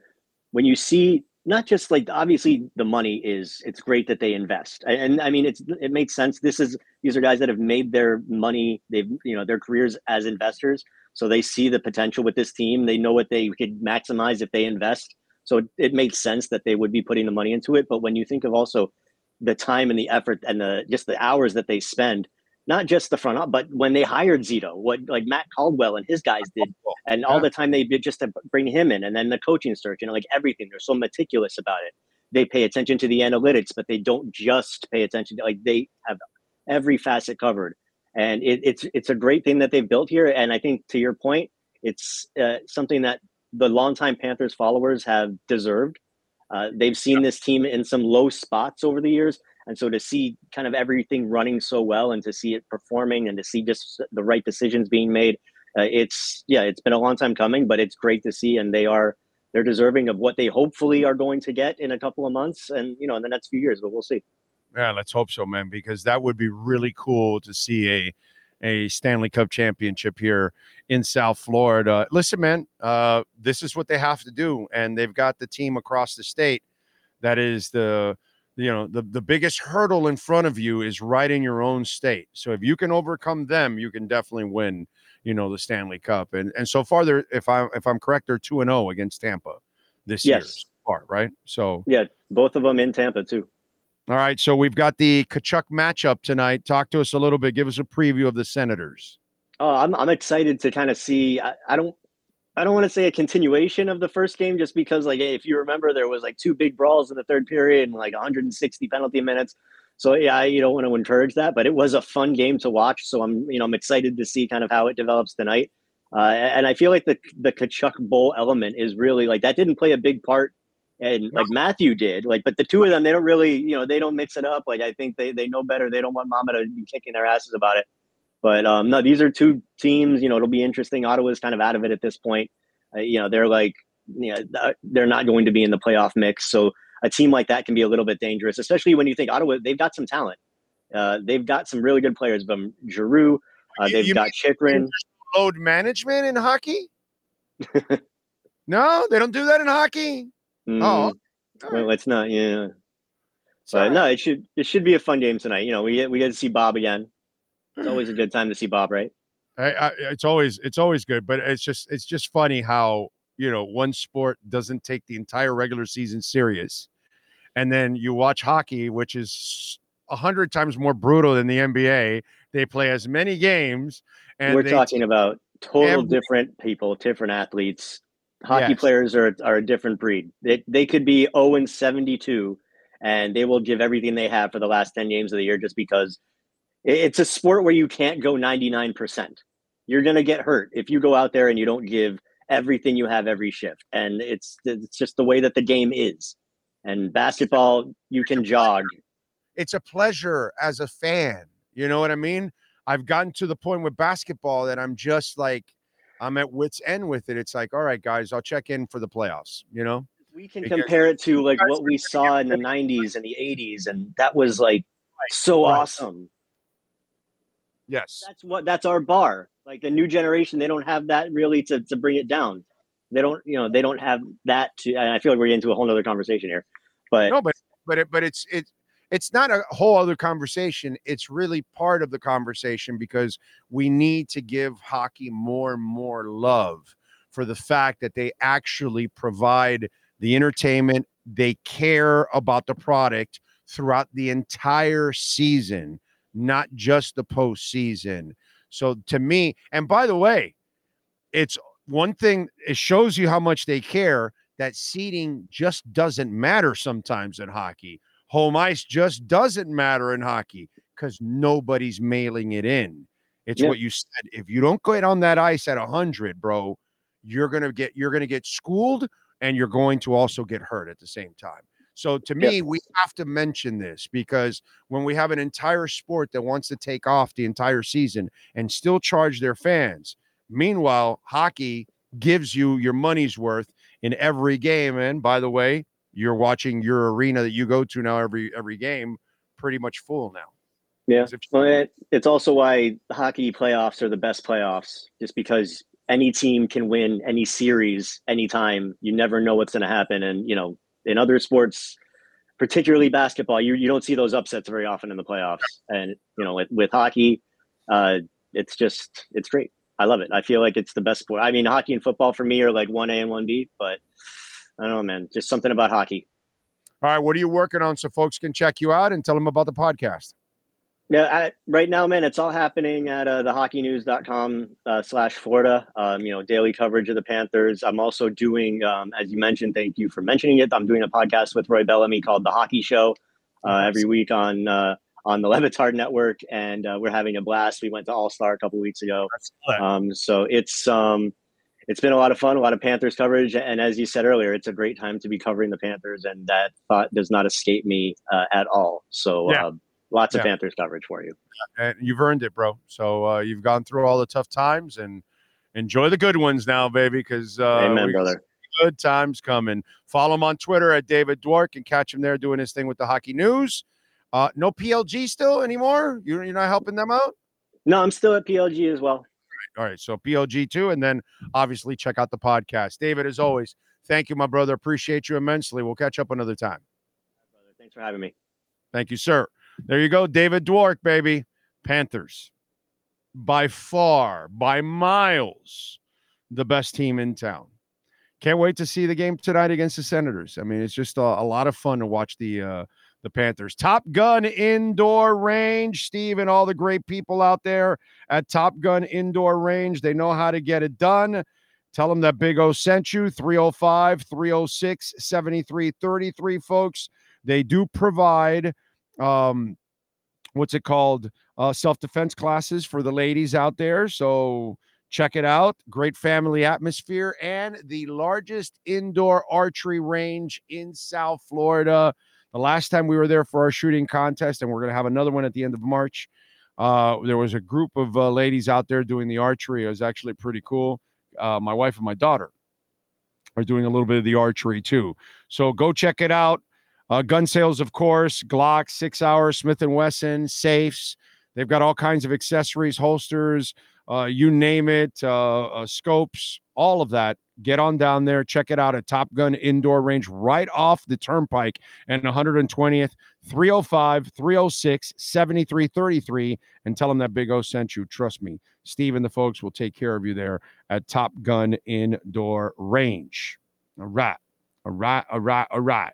when you see not just like obviously the money is it's great that they invest, and, and I mean it's it makes sense. This is these are guys that have made their money, they've you know their careers as investors, so they see the potential with this team. They know what they could maximize if they invest. So it, it makes sense that they would be putting the money into it. But when you think of also the time and the effort and the just the hours that they spend, not just the front up, but when they hired Zito, what like Matt Caldwell and his guys did and all the time they did just to bring him in and then the coaching search and like everything they're so meticulous about it. They pay attention to the analytics but they don't just pay attention to like they have every facet covered. And it, it's it's a great thing that they've built here and i think to your point it's uh, something that the longtime panthers followers have deserved. Uh, they've seen this team in some low spots over the years. And so to see kind of everything running so well and to see it performing and to see just the right decisions being made uh, it's yeah it's been a long time coming but it's great to see. And they are they're deserving of what they hopefully are going to get in a couple of months and you know in the next few years but we'll see. Yeah, let's hope so, man, because that would be really cool to see a a Stanley Cup championship here in South Florida. Listen, man, uh, this is what they have to do, and they've got the team across the state that is the you know the the biggest hurdle in front of you is right in your own state. So if you can overcome them, you can definitely win. You know the Stanley Cup, and and so far they're if I if I'm correct, they're two and zero against Tampa this year Yes. so far, right? So yeah both of them in tampa too all right, so we've got the Tkachuk matchup tonight. Talk to us a little bit. Give us a preview of the Senators. oh i'm, I'm excited to kind of see I, I don't i don't want to say a continuation of the first game just because like if you remember there was like two big brawls in the third period and like 160 penalty minutes so yeah I, you don't want to encourage that but it was a fun game to watch so i'm you know i'm excited to see kind of how it develops tonight uh, and i feel like the the Tkachuk bowl element is really like that didn't play a big part and like Matthew did. Like, but the two of them, they don't really, you know, they don't mix it up. Like, I think they they know better. They don't want Mama to be kicking their asses about it. But um, no, these are two teams. You know, it'll be interesting. Ottawa's kind of out of it at this point. Uh, you know, they're like, you know, they're not going to be in the playoff mix. So a team like that can be a little bit dangerous, especially when you think Ottawa. They've got some talent. Uh, they've got some really good players. From Giroux, uh, they've You got Chychrun. Load management in hockey? no, they don't do that in hockey. Mm, Oh, well, it's not. Yeah. Sorry. But no, it should it should be a fun game tonight. You know, we get we get to see Bob again. It's always a good time to see Bob, right? I, I, it's always it's always good, but it's just it's just funny how you know one sport doesn't take the entire regular season serious, and then you watch hockey, which is a hundred times more brutal than the NBA. They play as many games, and We're they talking about total every- different people, different athletes. Hockey Yes. players are are a different breed. They they could be 0 and 72 and they will give everything they have for the last 10 games of the year just because it's a sport where you can't go 99%. You're going to get hurt if you go out there and you don't give everything you have every shift. And it's it's just the way that the game is. And basketball, you can jog. it's a pleasure as a fan. You know what I mean? I've gotten to the point with basketball that I'm just like, I'm at wits end with it. It's like, all right, guys, I'll check in for the playoffs. You know? we can Because compare it to like what we saw in the 90s and the 80s and that was like so awesome Yes. that's what that's our bar like the new generation they don't have that really to, to bring it down they don't you know they don't have that to and i feel like we're getting into a whole nother conversation here but No, but but it but it's it it's not a whole other conversation. It's really part of the conversation because we need to give hockey more and more love for the fact that they actually provide the entertainment. They care about the product throughout the entire season, not just the postseason. So to me, and by the way, it's one thing, it shows you how much they care that seating just doesn't matter sometimes in hockey. Home ice just doesn't matter in hockey because nobody's mailing it in. It's Yeah. what you said. If you don't get on that ice at 100, bro, you're going to get you're going to get schooled and you're going to also get hurt at the same time. So to Yeah. me, we have to mention this because when we have an entire sport that wants to take off the entire season and still charge their fans, meanwhile, hockey gives you your money's worth in every game. And by the way, you're watching your arena that you go to now every every game pretty much full now. yeah. If- well, it, it's also why hockey playoffs are the best playoffs just because any team can win any series anytime. You never know what's going to happen. And you know in other sports particularly basketball you, you don't see those upsets very often in the playoffs. And you know with, with hockey uh, it's just it's great. I love it. I feel like it's the best sport. I mean hockey and football for me are like 1a and 1b but i don't know man just something about hockey All right, what are you working on so folks can check you out and tell them about the podcast? Yeah, I, right now, man, it's all happening at uh, thehockeynews.com uh, slash Florida. Um, you know, daily coverage of the Panthers. I'm also doing, um, as you mentioned, thank you for mentioning it. I'm doing a podcast with Roy Bellamy called The Hockey Show uh, every week on uh, on the Le Batard Network, and uh, we're having a blast. We went to All Star a couple weeks ago, um, so it's um, it's been a lot of fun, a lot of Panthers coverage, and as you said earlier, it's a great time to be covering the Panthers, and that thought does not escape me uh, at all. So. Yeah. Uh, Lots of Panthers coverage for you. and you've earned it, bro. So uh, you've gone through all the tough times and enjoy the good ones now, baby. Because uh, Amen, brother. Good times coming. Follow him on Twitter at David Dwork and catch him there doing his thing with the hockey news. Uh, no PLG still anymore. You, you're not helping them out. No, I'm still at PLG as well. All right, so PLG too, and then obviously check out the podcast. David, as always, thank you, my brother. Appreciate you immensely. We'll catch up another time. Brother, Thanks for having me. Thank you, sir. There you go, David Dwork, baby. Panthers, by far, by miles, the best team in town. Can't wait to see the game tonight against the Senators. I mean, it's just a, a lot of fun to watch the uh, the Panthers. Top Gun Indoor Range, Steve, and all the great people out there at Top Gun Indoor Range. They know how to get it done. Tell them that Big O sent you 305 306 7333, folks. They do provide um what's it called uh self-defense classes for the ladies out there so Check it out. Great family atmosphere and the largest indoor archery range in South Florida. The last time we were there for our shooting contest, and we're going to have another one at the end of March. Uh, there was a group of uh, ladies out there doing the archery. It was actually pretty cool. Uh, my wife and my daughter are doing a little bit of the archery too. So go check it out. Uh, gun sales, of course, Glock, SIG Sauer, Smith and Wesson, safes. They've got all kinds of accessories, holsters, uh, you name it, uh, scopes, all of that. Get on down there, check it out at Top Gun Indoor Range, right off the Turnpike and 120th, 305 306 7333, and tell them that Big O sent you. Trust me, Steve and the folks will take care of you there at Top Gun Indoor Range. All right, all right, all right, all right.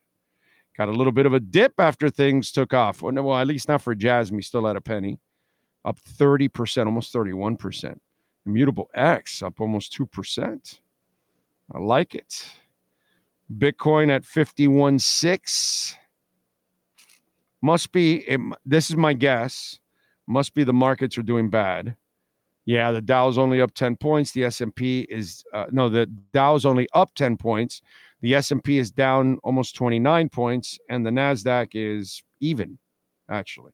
Got a little bit of a dip after things took off. Well, no, well at least not for Jasmy, still at a penny up 30%, almost 31%. Immutable X up almost 2%. I like it. Bitcoin at 51.6. Must be, it, this is my guess, must be the markets are doing bad. Yeah, the Dow's only up 10 points. The S&P is, uh, no, the Dow's only up 10 points. The S&P is down almost 29 points. And the NASDAQ is even, actually.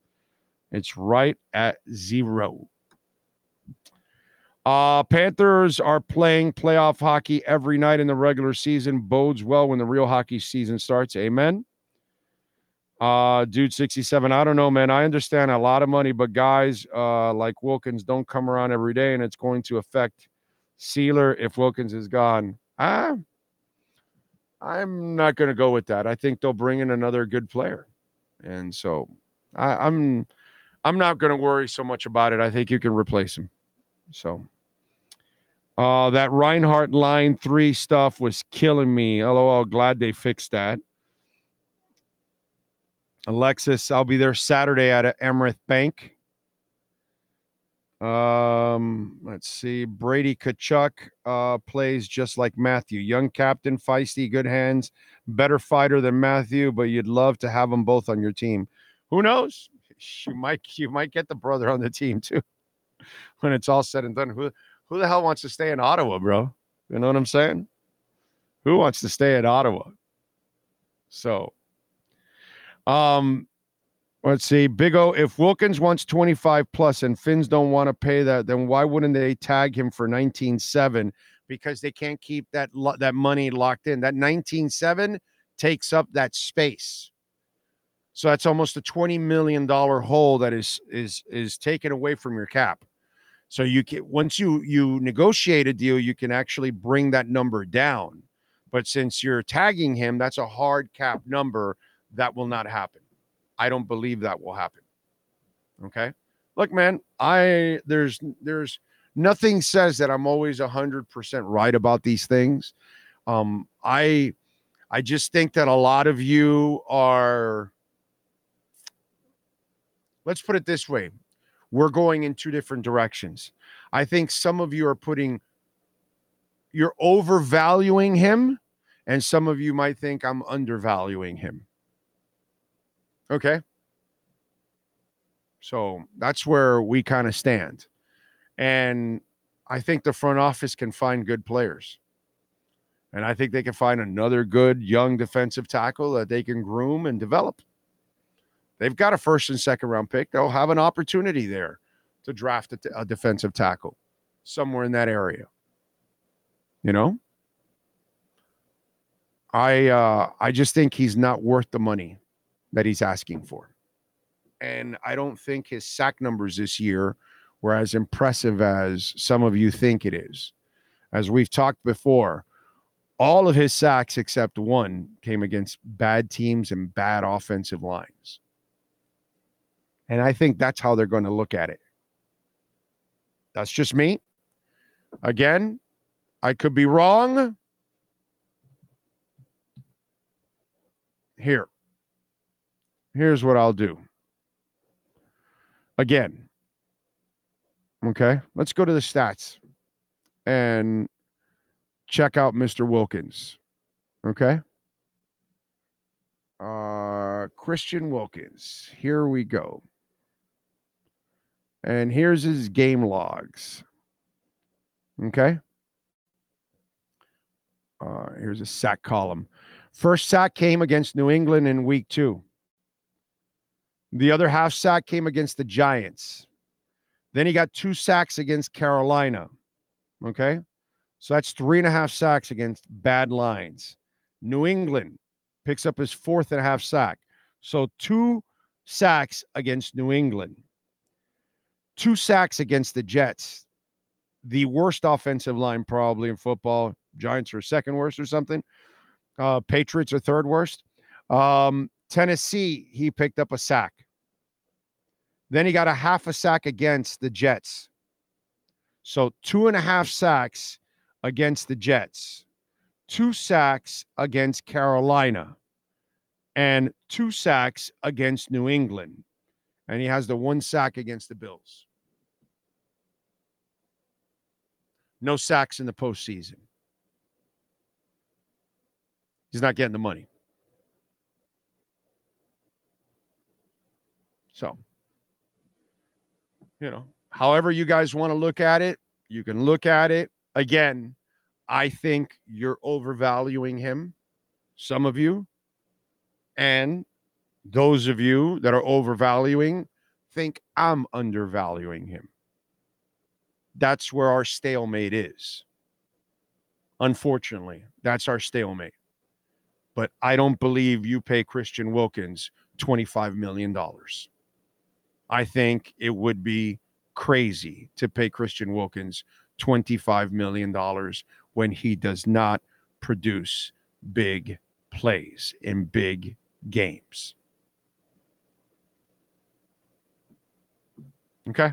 It's right at zero. Uh, Panthers are playing playoff hockey every night in the regular season. Bodes well when the real hockey season starts. Amen. Uh, dude, 67. I don't know, man. I understand a lot of money, but guys uh, like Wilkins don't come around every day, and it's going to affect Sieler if Wilkins is gone. Ah, I'm not going to go with that. I think they'll bring in another good player. And so I, I'm I'm not going to worry so much about it. I think you can replace him. So uh, that Reinhart line three stuff was killing me. LOL, glad they fixed that. Alexis, I'll be there Saturday at Amerant Bank. Um, let's see. Brady Tkachuk uh, plays just like Matthew. Young captain, feisty, good hands, better fighter than Matthew, but you'd love to have them both on your team. Who knows? you might you might get the brother on the team too when it's all said and done. Who who the hell wants to stay in Ottawa, bro? You know what I'm saying? Who wants to stay at Ottawa? So, um, let's see. Big O, if Wilkins wants 25 plus and Finns don't want to pay that, then why wouldn't they tag him for 19.7? Because they can't keep that lo- that money locked in. That 19.7 takes up that space. So that's almost a twenty million dollar hole that is is is taken away from your cap. So you can once you you negotiate a deal, you can actually bring that number down. But since you're tagging him, that's a hard cap number that will not happen. I don't believe that will happen. Okay. Look, man, I there's there's nothing says that I'm always a hundred percent right about these things. Um, I I just think that a lot of you are let's put it this way we're going in two different directions. I think some of you are putting, you're overvaluing him, and some of you might think I'm undervaluing him. Okay. So that's where we kind of stand. And I think the front office can find good players. And I think they can find another good young defensive tackle that they can groom and develop. They've got a first and second round pick. They'll have an opportunity there to draft a, t- a defensive tackle somewhere in that area. You know, I uh, I just think he's not worth the money that he's asking for, and I don't think his sack numbers this year were as impressive as some of you think it is. As we've talked before, all of his sacks except one came against bad teams and bad offensive lines. And I think that's how they're going to look at it. That's just me. Again, I could be wrong. Here. Here's what I'll do. Again. Okay. Let's go to the stats and check out Mr. Wilkins. Okay. Uh Christian Wilkins. Here we go. And here's his game logs. Okay. Uh, here's a sack column. First sack came against New England in week two. The other half sack came against the Giants. Then he got two sacks against Carolina. Okay. So that's three and a half sacks against bad lines. New England picks up his fourth and a half sack. So two sacks against New England, two sacks against the Jets. The worst offensive line probably in football. Giants are second worst or something. Uh, Patriots are third worst. Um, Tennessee, he picked up a sack. Then he got a half a sack against the Jets. So two and a half sacks against the Jets, two sacks against Carolina, and two sacks against New England. And he has the one sack against the Bills. No sacks in the postseason. He's not getting the money. So, you know, however you guys want to look at it, you can look at it. Again, I think you're overvaluing him, some of you. And those of you that are overvaluing think I'm undervaluing him. That's where our stalemate is. Unfortunately, that's our stalemate. But I don't believe you pay Christian Wilkins $25 million. I think it would be crazy to pay Christian Wilkins $25 million when he does not produce big plays in big games. Okay.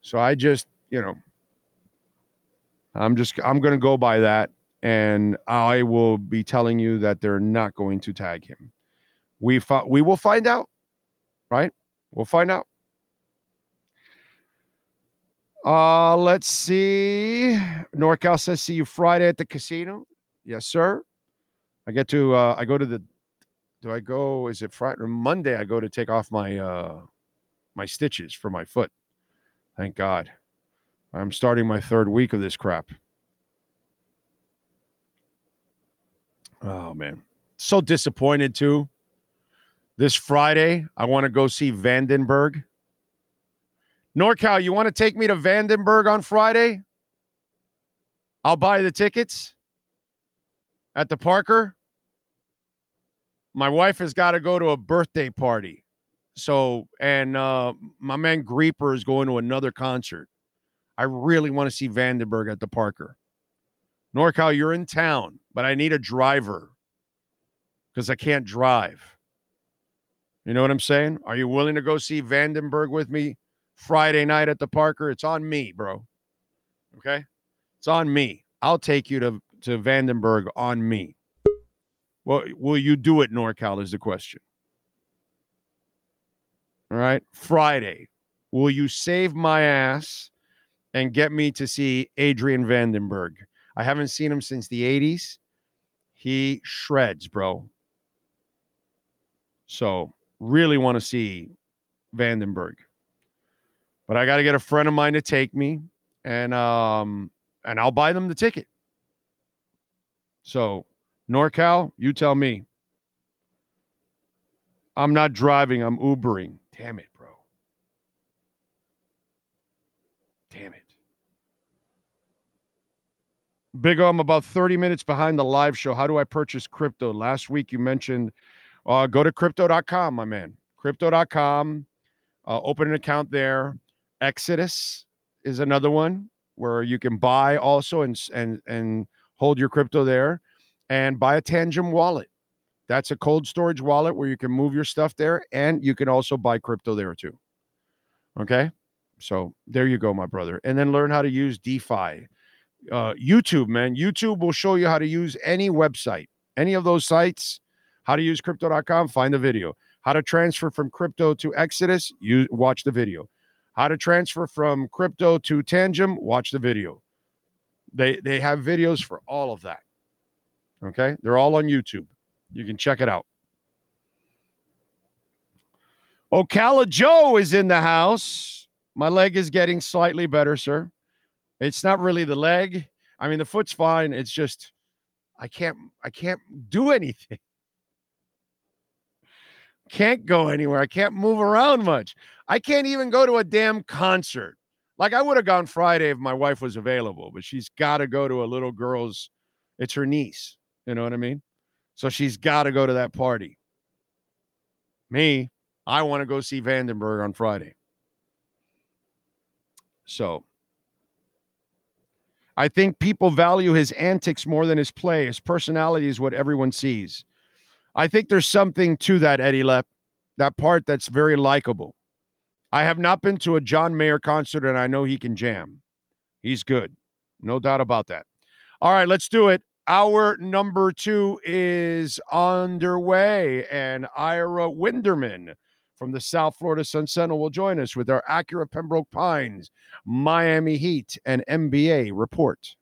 So I just, you know, I'm just, I'm going to go by that. And I will be telling you that they're not going to tag him. We, fi- we will find out, right? We'll find out. Uh, let's see. NorCal says, see you Friday at the casino. Yes, sir. I get to, uh, I go to the, do I go, is it Friday or Monday? I go to take off my, uh, my stitches for my foot. Thank God. I'm starting my third week of this crap. Oh, man. So disappointed too. This Friday, I want to go see Vandenberg. NorCal, you want to take me to Vandenberg on Friday? I'll buy the tickets at the Parker. My wife has got to go to a birthday party. So, and uh, my man Grieper is going to another concert. I really want to see Vandenberg at the Parker. NorCal, you're in town, but I need a driver because I can't drive. You know what I'm saying? Are you willing to go see Vandenberg with me Friday night at the Parker? It's on me, bro. Okay? It's on me. I'll take you to, to Vandenberg on me. Well, will you do it, NorCal? Is the question. All right. Friday. Will you save my ass and get me to see Adrian Vandenberg? I haven't seen him since the 80s. He shreds, bro. So, really want to see Vandenberg. But I got to get a friend of mine to take me and um and I'll buy them the ticket. So, NorCal, you tell me. I'm not driving, I'm Ubering. Damn it, bro. Damn it. Big O, I'm about 30 minutes behind the live show. How do I purchase crypto? Last week you mentioned uh, go to crypto.com, my man. Crypto.com. Uh, open an account there. Exodus is another one where you can buy also and and and hold your crypto there and buy a Tangem wallet. That's a cold storage wallet where you can move your stuff there and you can also buy crypto there too. Okay? So there you go, my brother. And then learn how to use DeFi. Uh, YouTube, man. YouTube will show you how to use any website, any of those sites, how to use crypto.com, find the video. How to transfer from crypto to Exodus, you watch the video. How to transfer from crypto to Tangem, watch the video. They they have videos for all of that. Okay? They're all on YouTube. You can check it out. Ocala Joe is in the house. My leg is getting slightly better, sir. It's not really the leg. I mean, the foot's fine. It's just I can't I can't do anything. Can't go anywhere. I can't move around much. I can't even go to a damn concert. Like I would have gone Friday if my wife was available, but she's got to go to a little girl's it's her niece. You know what I mean? So she's got to go to that party. Me, I want to go see Vandenberg on Friday. So I think people value his antics more than his play. His personality is what everyone sees. I think there's something to that, Eddie Lepp, that part that's very likable. I have not been to a John Mayer concert, and I know he can jam. He's good. No doubt about that. All right, let's do it. Our number two is underway, and Ira Winderman from the South Florida Sun Sentinel will join us with our Acura Pembroke Pines, Miami Heat, and NBA report.